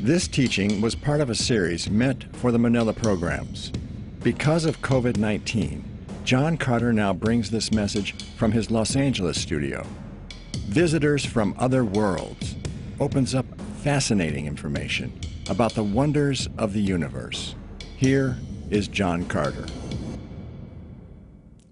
This teaching was part of a series meant for the Manila programs. Because of COVID 19, John Carter now brings this message from his Los Angeles studio. Visitors from other worlds opens up fascinating information about the wonders of the universe. Here is John Carter.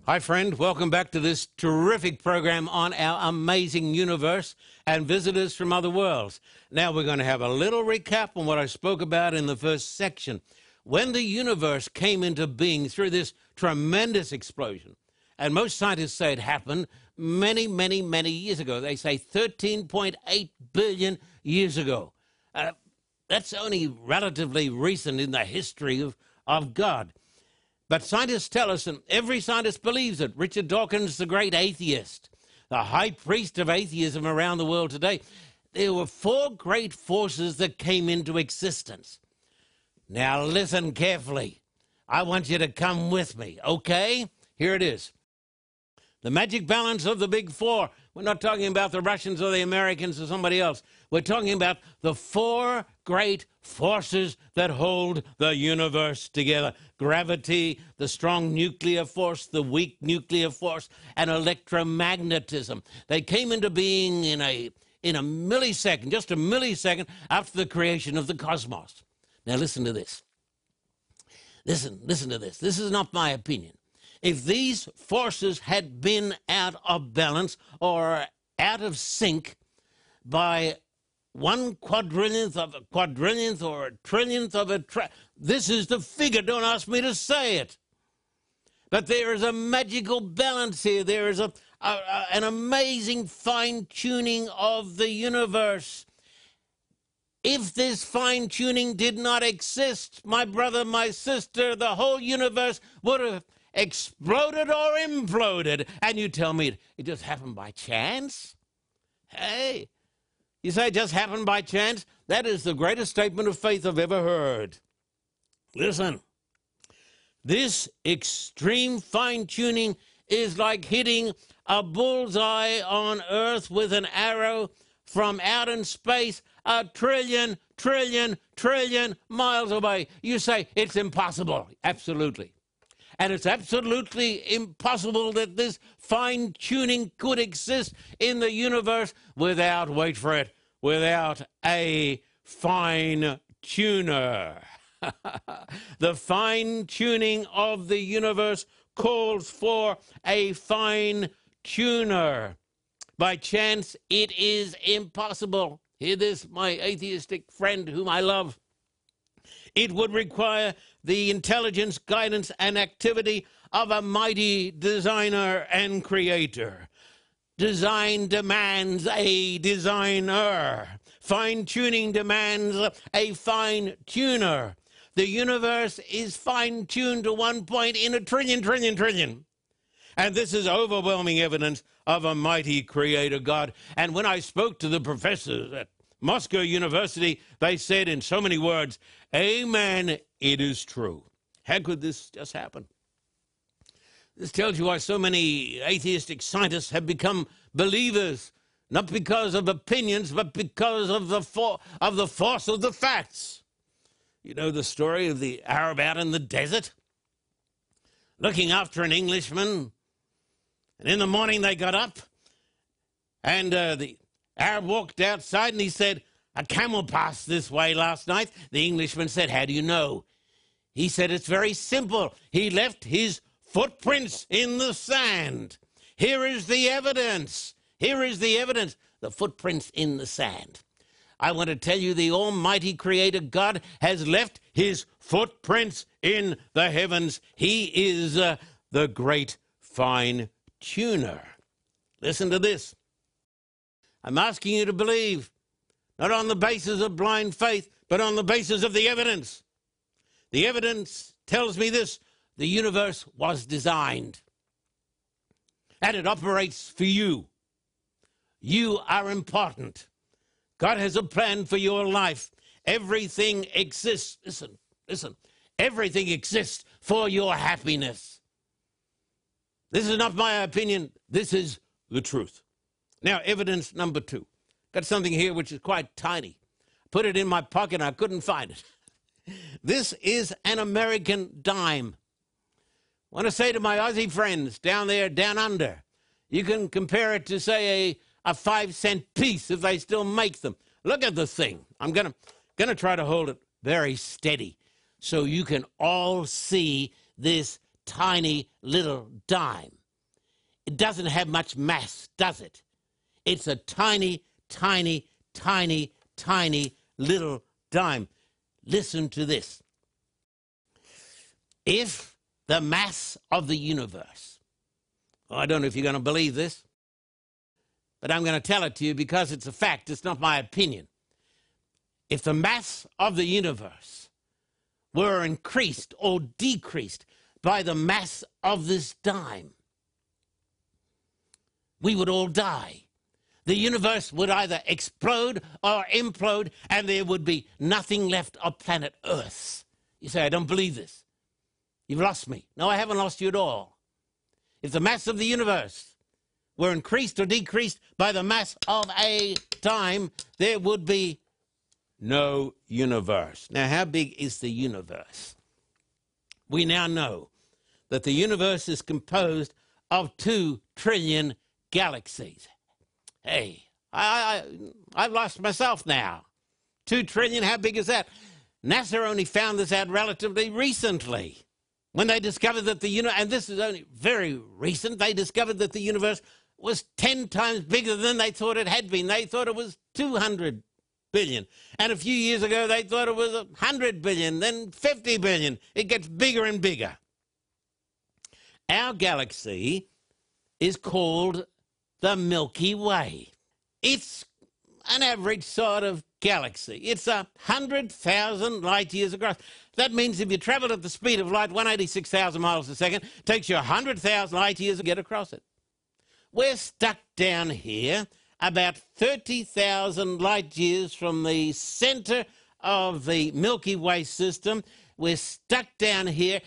Hi, friend. Welcome back to this terrific program on our amazing universe and visitors from other worlds. Now, we're going to have a little recap on what I spoke about in the first section. When the universe came into being through this tremendous explosion, and most scientists say it happened many, many, many years ago. They say 13.8 billion years ago. Uh, that's only relatively recent in the history of, of God. But scientists tell us, and every scientist believes it. Richard Dawkins, the great atheist, the high priest of atheism around the world today, there were four great forces that came into existence. Now, listen carefully. I want you to come with me, okay? Here it is. The magic balance of the big four. We're not talking about the Russians or the Americans or somebody else. We're talking about the four great forces that hold the universe together gravity, the strong nuclear force, the weak nuclear force, and electromagnetism. They came into being in a, in a millisecond, just a millisecond after the creation of the cosmos. Now, listen to this. Listen, listen to this. This is not my opinion if these forces had been out of balance or out of sync by one quadrillionth of a quadrillionth or a trillionth of a tri- this is the figure don't ask me to say it but there is a magical balance here there is a, a, a an amazing fine tuning of the universe if this fine tuning did not exist my brother my sister the whole universe would have exploded or imploded. And you tell me it just happened by chance? Hey, you say it just happened by chance? That is the greatest statement of faith I've ever heard. Listen, this extreme fine tuning is like hitting a bullseye on Earth with an arrow from out in space a trillion, trillion, trillion miles away. You say it's impossible. Absolutely. And it's absolutely impossible that this fine tuning could exist in the universe without, wait for it, without a fine tuner. the fine tuning of the universe calls for a fine tuner. By chance, it is impossible. Hear this, my atheistic friend whom I love. It would require the intelligence, guidance, and activity of a mighty designer and creator. Design demands a designer. Fine tuning demands a fine tuner. The universe is fine tuned to one point in a trillion, trillion, trillion. And this is overwhelming evidence of a mighty creator God. And when I spoke to the professors at Moscow University, they said in so many words, Amen, it is true. How could this just happen? This tells you why so many atheistic scientists have become believers, not because of opinions, but because of the, for- of the force of the facts. You know the story of the Arab out in the desert? Looking after an Englishman. And in the morning they got up, and uh, the Arab walked outside and he said, A camel passed this way last night. The Englishman said, How do you know? He said, It's very simple. He left his footprints in the sand. Here is the evidence. Here is the evidence. The footprints in the sand. I want to tell you the Almighty Creator God has left his footprints in the heavens. He is uh, the great fine tuner. Listen to this. I'm asking you to believe, not on the basis of blind faith, but on the basis of the evidence. The evidence tells me this the universe was designed, and it operates for you. You are important. God has a plan for your life. Everything exists. Listen, listen. Everything exists for your happiness. This is not my opinion. This is the truth. Now, evidence number two. Got something here which is quite tiny. put it in my pocket I couldn't find it. This is an American dime. I want to say to my Aussie friends down there, down under, you can compare it to, say, a, a five cent piece if they still make them. Look at the thing. I'm going to going to try to hold it very steady so you can all see this tiny little dime. It doesn't have much mass, does it? It's a tiny, tiny, tiny, tiny little dime. Listen to this. If the mass of the universe, I don't know if you're going to believe this, but I'm going to tell it to you because it's a fact, it's not my opinion. If the mass of the universe were increased or decreased by the mass of this dime, we would all die. The universe would either explode or implode, and there would be nothing left of planet Earth. You say, I don't believe this. You've lost me. No, I haven't lost you at all. If the mass of the universe were increased or decreased by the mass of a time, there would be no universe. Now, how big is the universe? We now know that the universe is composed of two trillion galaxies. Hey, I, I, I've lost myself now. Two trillion, how big is that? NASA only found this out relatively recently when they discovered that the universe, and this is only very recent, they discovered that the universe was 10 times bigger than they thought it had been. They thought it was 200 billion. And a few years ago, they thought it was 100 billion, then 50 billion. It gets bigger and bigger. Our galaxy is called the Milky Way. It's an average sort of galaxy. It's a 100,000 light years across. That means if you travel at the speed of light, 186,000 miles a second, it takes you a 100,000 light years to get across it. We're stuck down here about 30,000 light years from the center of the Milky Way system. We're stuck down here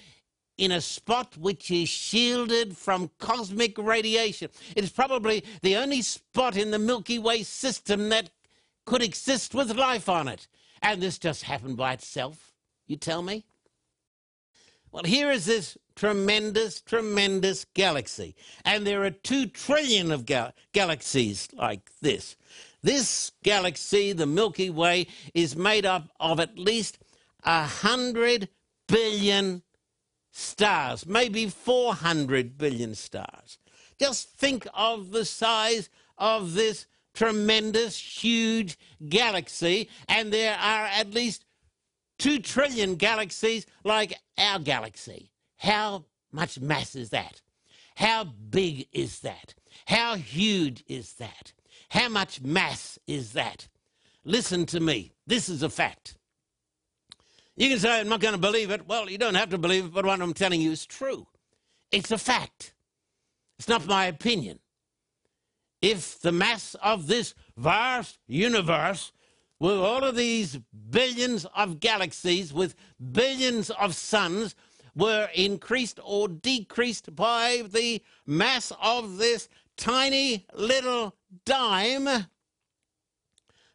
in a spot which is shielded from cosmic radiation. It is probably the only spot in the Milky Way system that could exist with life on it. And this just happened by itself, you tell me? Well, here is this tremendous, tremendous galaxy. And there are two trillion of gal galaxies like this. This galaxy, the Milky Way, is made up of at least a hundred billion stars, maybe 400 billion stars. Just think of the size of this tremendous, huge galaxy, and there are at least two trillion galaxies like our galaxy. How much mass is that? How big is that? How huge is that? How much mass is that? Listen to me. This is a fact. You can say, I'm not going to believe it. Well, you don't have to believe it, but what I'm telling you is true. It's a fact. It's not my opinion. If the mass of this vast universe, with all of these billions of galaxies, with billions of suns, were increased or decreased by the mass of this tiny little dime,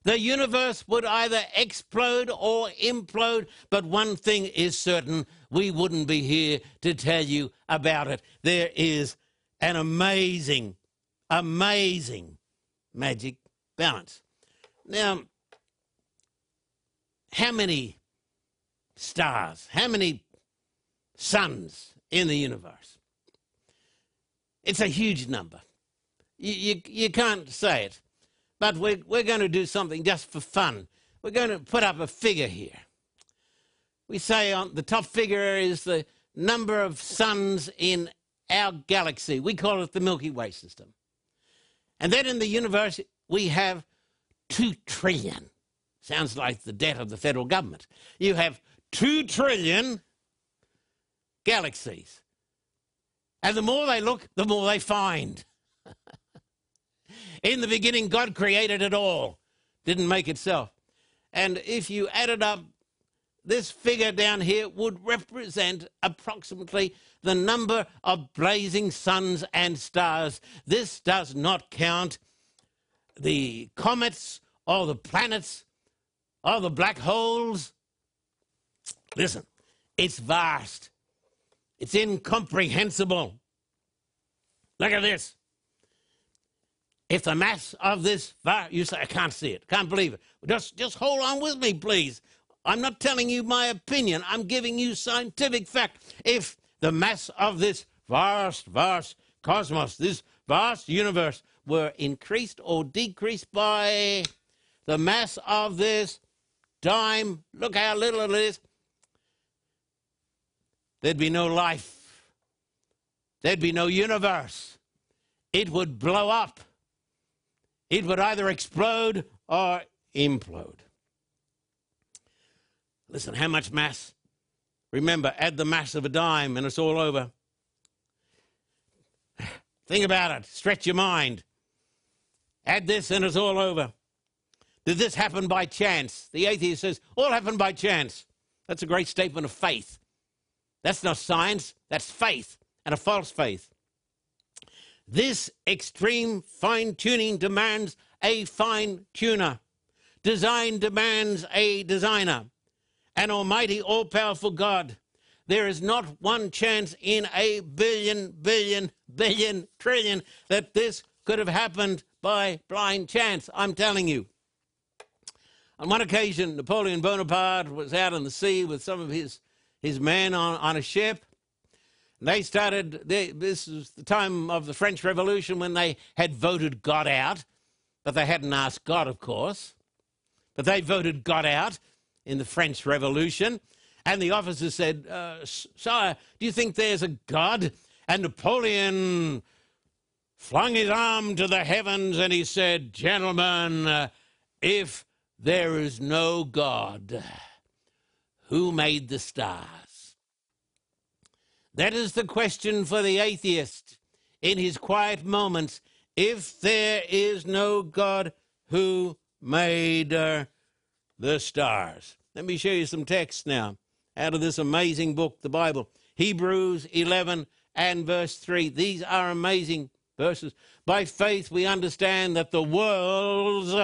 the universe would either explode or implode. But one thing is certain we wouldn't be here to tell you about it. There is an amazing, amazing magic balance. Now, how many stars, how many suns in the universe. It's a huge number. You, you, you can't say it. But we're, we're going to do something just for fun. We're going to put up a figure here. We say on the top figure is the number of suns in our galaxy. We call it the Milky Way system. And then in the universe, we have two trillion. Sounds like the debt of the federal government. You have two trillion galaxies. And the more they look, the more they find. In the beginning, God created it all, didn't make itself. And if you added up this figure down here would represent approximately the number of blazing suns and stars. This does not count the comets or the planets or the black holes. Listen, it's vast. It's incomprehensible. Look at this. If the mass of this fire, you say, I can't see it, can't believe it. Just, just hold on with me, please. I'm not telling you my opinion. I'm giving you scientific fact. If the mass of this vast, vast cosmos, this vast universe, were increased or decreased by the mass of this dime, look how little it is, there'd be no life. There'd be no universe. It would blow up. It would either explode or implode. Listen, how much mass? Remember, add the mass of a dime and it's all over. Think about it. Stretch your mind. Add this and it's all over. Did this happen by chance? The atheist says, all happened by chance. That's a great statement of faith. That's not science, that's faith, and a false faith. This extreme fine tuning demands a fine tuner. Design demands a designer. An almighty, all powerful God. There is not one chance in a billion, billion, billion, trillion that this could have happened by blind chance. I'm telling you. On one occasion, Napoleon Bonaparte was out on the sea with some of his, his men on, on a ship, they started, they, this is the time of the French Revolution when they had voted God out, but they hadn't asked God, of course. But they voted God out in the French Revolution. And the officer said, uh, Sire, do you think there's a God? And Napoleon flung his arm to the heavens and he said, Gentlemen, uh, if there is no God, who made the stars? That is the question for the atheist in his quiet moments. If there is no God who made uh, the stars. Let me show you some texts now out of this amazing book, the Bible. Hebrews 11 and verse 3. These are amazing verses. By faith, we understand that the worlds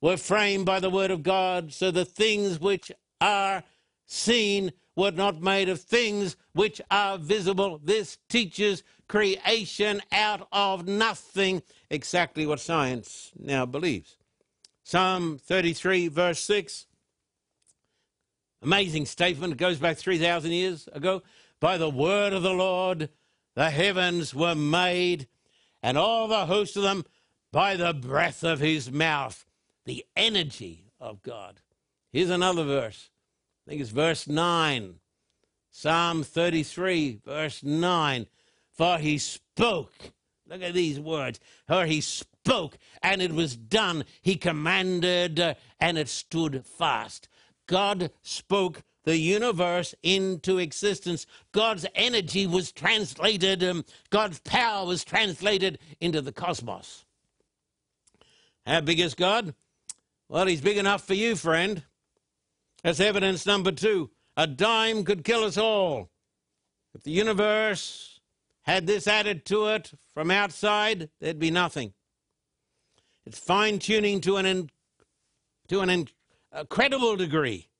were framed by the word of God, so the things which are seen were not made of things which are visible. This teaches creation out of nothing, exactly what science now believes. Psalm 33, verse 6. Amazing statement. It goes back 3,000 years ago. By the word of the Lord, the heavens were made, and all the host of them by the breath of his mouth, the energy of God. Here's another verse. I think it's verse 9. Psalm 33, verse 9. For he spoke. Look at these words. For he spoke, and it was done. He commanded, uh, and it stood fast. God spoke the universe into existence. God's energy was translated, um, God's power was translated into the cosmos. How big is God? Well, he's big enough for you, friend. That's evidence number two. A dime could kill us all. If the universe had this added to it from outside, there'd be nothing. It's fine tuning to an in, to an incredible degree.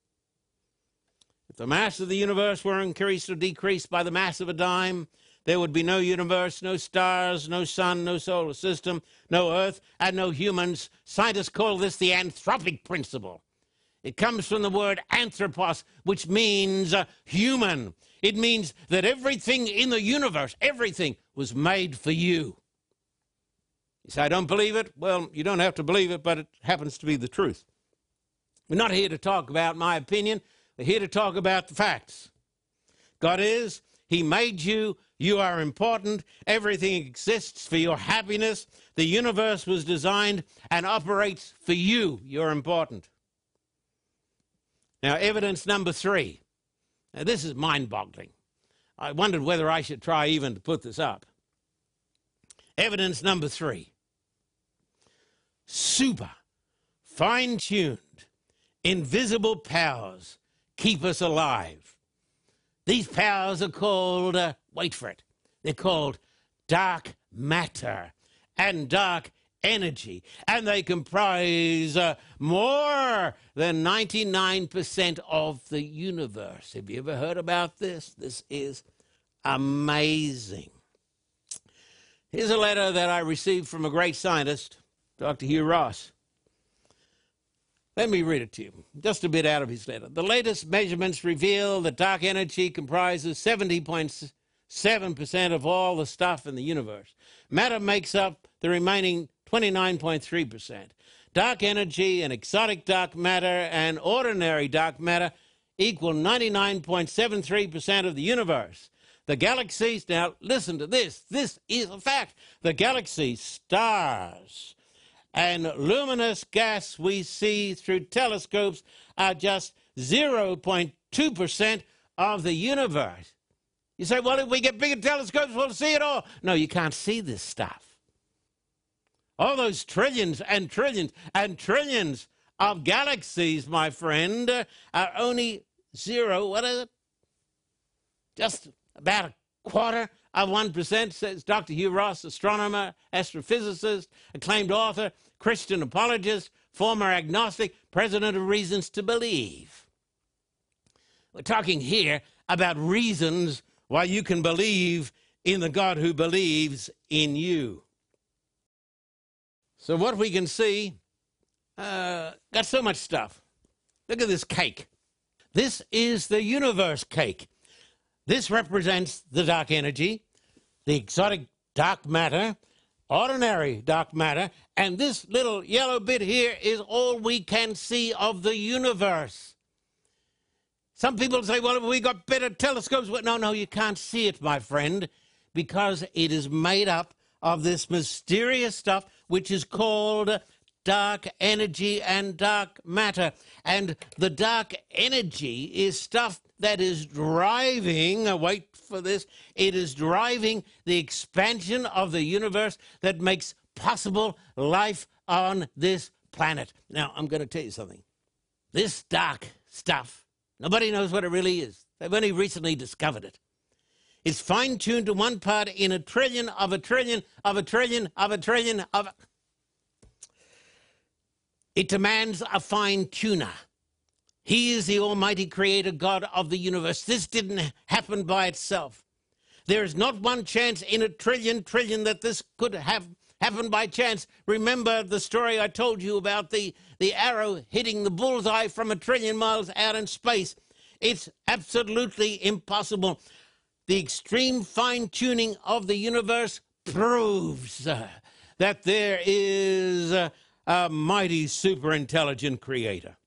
If the mass of the universe were increased or decreased by the mass of a dime, there would be no universe, no stars, no sun, no solar system, no earth, and no humans. Scientists call this the anthropic principle. It comes from the word anthropos, which means uh, human. It means that everything in the universe, everything, was made for you. You say, I don't believe it? Well, you don't have to believe it, but it happens to be the truth. We're not here to talk about my opinion. We're here to talk about the facts. God is, He made you. You are important. Everything exists for your happiness. The universe was designed and operates for you. You're important. Now, evidence number three. Now, this is mind boggling. I wondered whether I should try even to put this up. Evidence number three super, fine tuned, invisible powers keep us alive. These powers are called, uh, wait for it, they're called dark matter and dark energy, and they comprise uh, more than 99% of the universe. Have you ever heard about this? This is amazing. Here's a letter that I received from a great scientist, Dr. Hugh Ross. Let me read it to you, just a bit out of his letter. The latest measurements reveal that dark energy comprises 70.7% of all the stuff in the universe. Matter makes up the remaining 29.3%. Dark energy and exotic dark matter and ordinary dark matter equal 99.73% of the universe. The galaxies, now listen to this, this is a fact. The galaxies, stars, and luminous gas we see through telescopes are just 0.2% of the universe. You say, well, if we get bigger telescopes, we'll see it all. No, you can't see this stuff. All those trillions and trillions and trillions of galaxies, my friend, uh, are only zero, what is it? Just about a quarter of 1%, says Dr. Hugh Ross, astronomer, astrophysicist, acclaimed author, Christian apologist, former agnostic, president of Reasons to Believe. We're talking here about reasons why you can believe in the God who believes in you. So, what we can see, uh, got so much stuff. Look at this cake. This is the universe cake. This represents the dark energy, the exotic dark matter, ordinary dark matter, and this little yellow bit here is all we can see of the universe. Some people say, well, we got better telescopes. Well, no, no, you can't see it, my friend, because it is made up of this mysterious stuff which is called dark energy and dark matter. And the dark energy is stuff that is driving, uh, wait for this, it is driving the expansion of the universe that makes possible life on this planet. Now, I'm going to tell you something. This dark stuff, nobody knows what it really is. They've only recently discovered it. It's fine tuned to one part in a trillion of a trillion of a trillion of a trillion of. A... It demands a fine tuner. He is the Almighty Creator God of the universe. This didn't happen by itself. There is not one chance in a trillion trillion that this could have happened by chance. Remember the story I told you about the, the arrow hitting the bullseye from a trillion miles out in space. It's absolutely impossible. The extreme fine tuning of the universe proves uh, that there is a, a mighty super intelligent creator.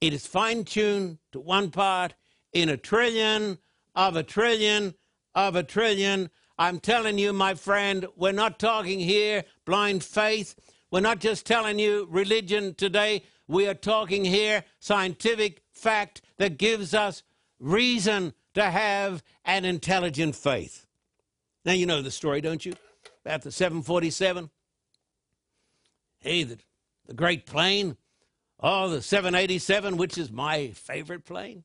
It is fine tuned to one part in a trillion of a trillion of a trillion. I'm telling you, my friend, we're not talking here blind faith. We're not just telling you religion today. We are talking here scientific fact that gives us reason to have an intelligent faith. Now, you know the story, don't you? About the 747. Hey, the, the great plane. Oh, the 787, which is my favorite plane.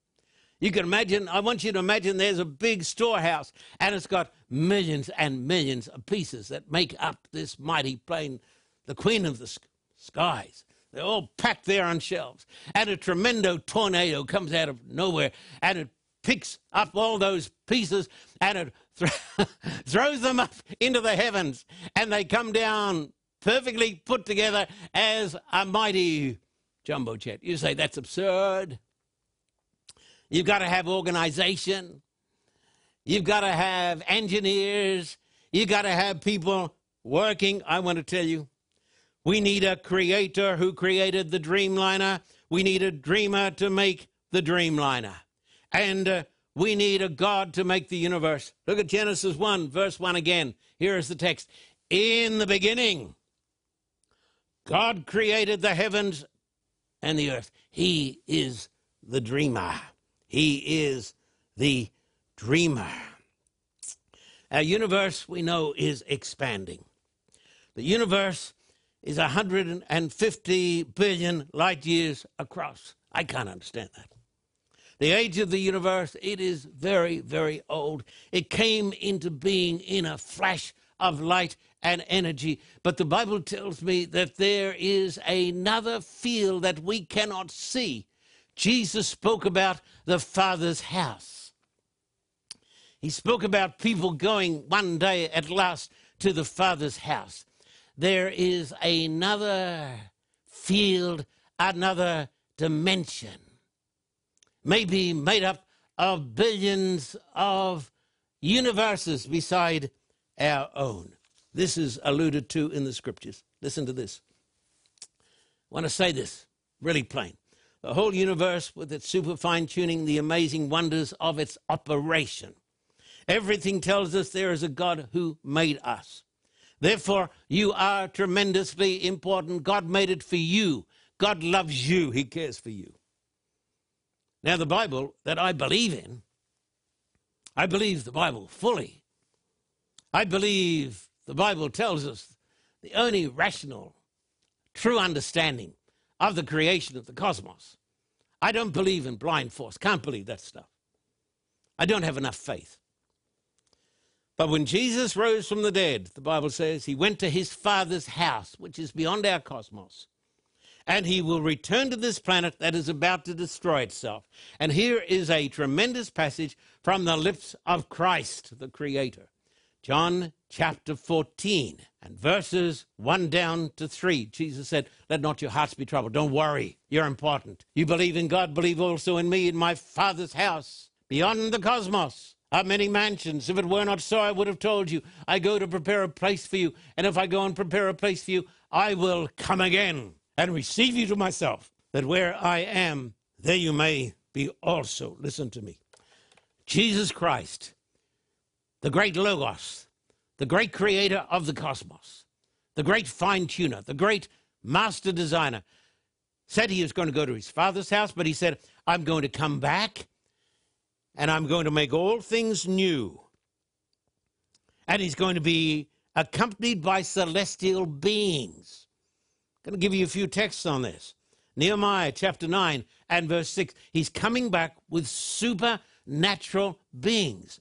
You can imagine, I want you to imagine there's a big storehouse and it's got millions and millions of pieces that make up this mighty plane, the queen of the skies. They're all packed there on shelves. And a tremendo tornado comes out of nowhere and it picks up all those pieces and it th- throws them up into the heavens, and they come down perfectly put together as a mighty jumbo jet. You say that's absurd. You've got to have organization. You've got to have engineers. You've got to have people working. I want to tell you, we need a creator who created the Dreamliner. We need a dreamer to make the Dreamliner. And uh, we need a God to make the universe. Look at Genesis 1, verse 1 again. Here is the text In the beginning, God created the heavens and the earth. He is the dreamer. He is the dreamer. Our universe, we know, is expanding. The universe is 150 billion light years across. I can't understand that. The age of the universe, it is very, very old. It came into being in a flash of light and energy. But the Bible tells me that there is another field that we cannot see. Jesus spoke about the Father's house. He spoke about people going one day at last to the Father's house. There is another field, another dimension, maybe made up of billions of universes beside our own. This is alluded to in the scriptures. Listen to this. I want to say this really plain. The whole universe, with its super fine tuning, the amazing wonders of its operation. Everything tells us there is a God who made us. Therefore, you are tremendously important. God made it for you. God loves you. He cares for you. Now, the Bible that I believe in, I believe the Bible fully. I believe the Bible tells us the only rational, true understanding of the creation of the cosmos. I don't believe in blind force, can't believe that stuff. I don't have enough faith. But when Jesus rose from the dead, the Bible says he went to his Father's house, which is beyond our cosmos and he will return to this planet that is about to destroy itself. And here is a tremendous passage from the lips of Christ, the Creator. John chapter 14 and verses 1 down to 3. Jesus said, Let not your hearts be troubled. Don't worry. You're important. You believe in God, believe also in me, in my Father's house, beyond the cosmos are many mansions. If it were not so, I would have told you. I go to prepare a place for you. And if I go and prepare a place for you, I will come again and receive you to myself, that where I am, there you may be also. Listen to me. Jesus Christ, the great Logos, the great creator of the cosmos, the great fine tuner, the great master designer, said he was going to go to his father's house, but he said, I'm going to come back and I'm going to make all things new. And he's going to be accompanied by celestial beings. I'm going to give you a few texts on this. Nehemiah chapter 9 and verse 6. He's coming back with supernatural beings.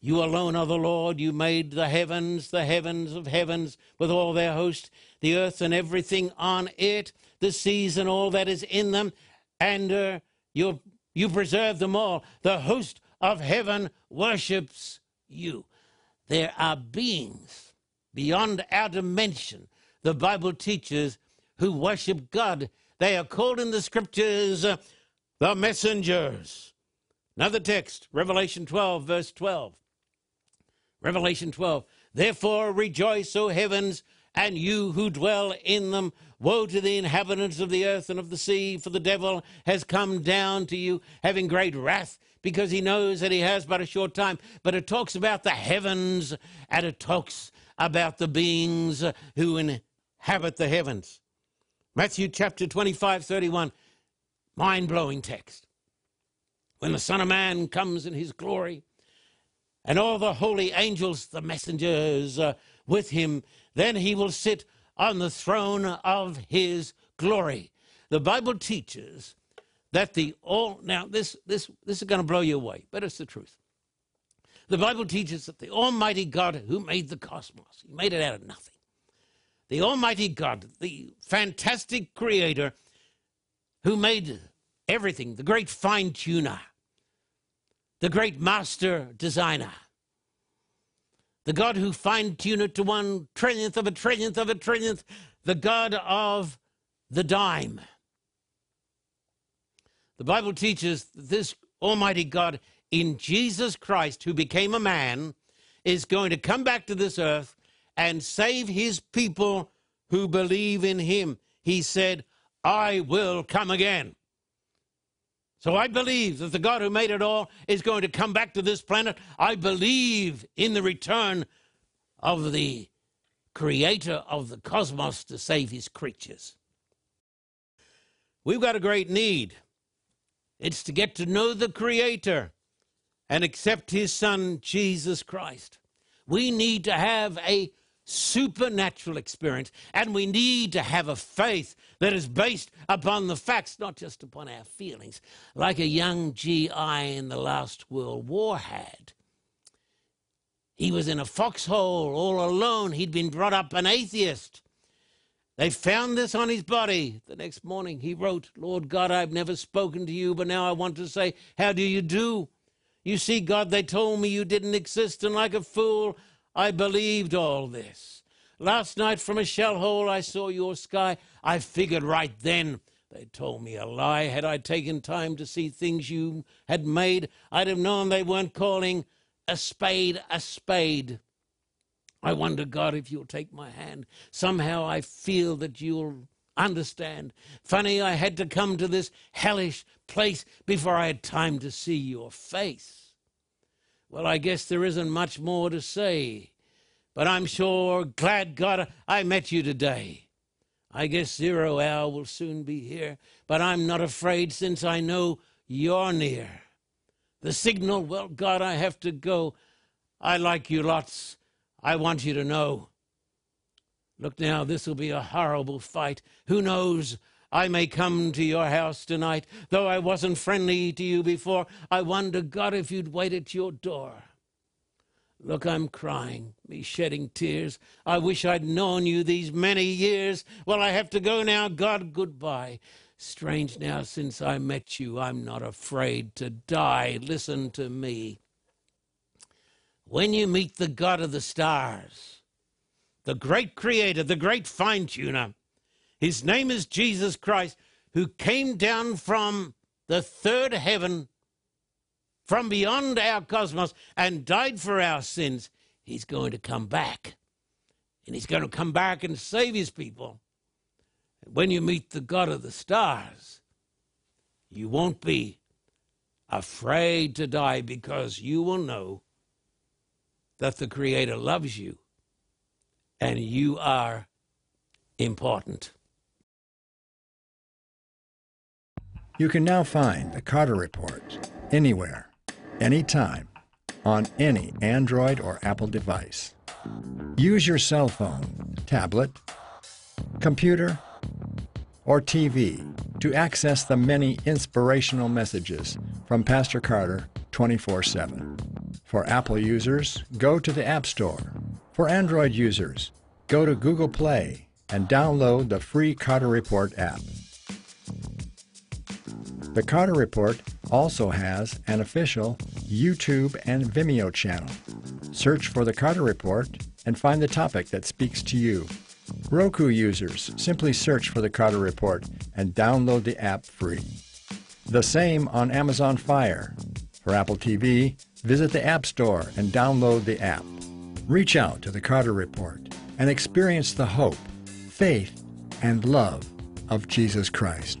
You alone are the Lord. You made the heavens, the heavens of heavens, with all their host, the earth and everything on it, the seas and all that is in them, and uh, you, you preserve them all. The host of heaven worships you. There are beings beyond our dimension. The Bible teaches who worship God. They are called in the scriptures uh, the messengers. Another text, Revelation 12, verse 12. Revelation 12. Therefore rejoice, O heavens, and you who dwell in them. Woe to the inhabitants of the earth and of the sea, for the devil has come down to you, having great wrath, because he knows that he has but a short time. But it talks about the heavens, and it talks about the beings who inhabit the heavens. Matthew chapter 25, 31, mind blowing text. When the Son of Man comes in his glory, and all the holy angels, the messengers, uh, with him, then he will sit on the throne of his glory. The Bible teaches that the all now this this this is going to blow you away, but it's the truth. The Bible teaches that the Almighty God who made the cosmos, he made it out of nothing the Almighty God, the fantastic creator who made everything, the great fine tuner, the great master designer, the God who fine tuned it to one trillionth of a trillionth of a trillionth, the God of the dime. The Bible teaches that this Almighty God in Jesus Christ, who became a man, is going to come back to this earth and save his people who believe in him. He said, I will come again. So I believe that the God who made it all is going to come back to this planet. I believe in the return of the creator of the cosmos to save his creatures. We've got a great need. It's to get to know the creator and accept his son, Jesus Christ. We need to have a supernatural experience. And we need to have a faith that is based upon the facts, not just upon our feelings, like a young GI in the last World War had. He was in a foxhole all alone. He'd been brought up an atheist. They found this on his body. The next morning he wrote, Lord God, I've never spoken to you, but now I want to say, How do you do? You see, God, they told me you didn't exist, and like a fool, I believed all this. Last night from a shell hole I saw your sky. I figured right then they told me a lie. Had I taken time to see things you had made, I'd have known they weren't calling a spade a spade. I wonder, God, if you'll take my hand. Somehow I feel that you'll understand. Funny, I had to come to this hellish place before I had time to see your face. Well, I guess there isn't much more to say, but I'm sure glad God I met you today. I guess zero hour will soon be here, but I'm not afraid since I know you're near. The signal, well, God, I have to go. I like you lots. I want you to know. Look now, this will be a horrible fight. Who knows? I may come to your house tonight. Though I wasn't friendly to you before, I wonder, God, if you'd wait at your door. Look, I'm crying, me shedding tears. I wish I'd known you these many years. Well, I have to go now. God, goodbye. Strange now, since I met you, I'm not afraid to die. Listen to me. When you meet the God of the stars, the great creator, the great fine tuner, his name is Jesus Christ, who came down from the third heaven from beyond our cosmos and died for our sins, he's going to come back. And he's going to come back and save his people. When you meet the God of the stars, you won't be afraid to die because you will know that the Creator loves you and you are important. You can now find the Carter Report anywhere anytime, on any Android or Apple device. Use your cell phone, tablet, computer, or TV to access the many inspirational messages from Pastor Carter 24 7. For Apple users, go to the App Store. For Android users, go to Google Play and download the free Carter Report app. The Carter Report also has an official YouTube and Vimeo channel. Search for The Carter Report and find the topic that speaks to you. Roku users simply search for The Carter Report and download the app free. The same on Amazon Fire. For Apple TV, visit the App Store and download the app. Reach out to The Carter Report and experience the hope, faith, and love of Jesus Christ.